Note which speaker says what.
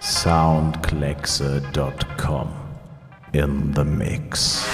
Speaker 1: Soundkleckse.com in the mix.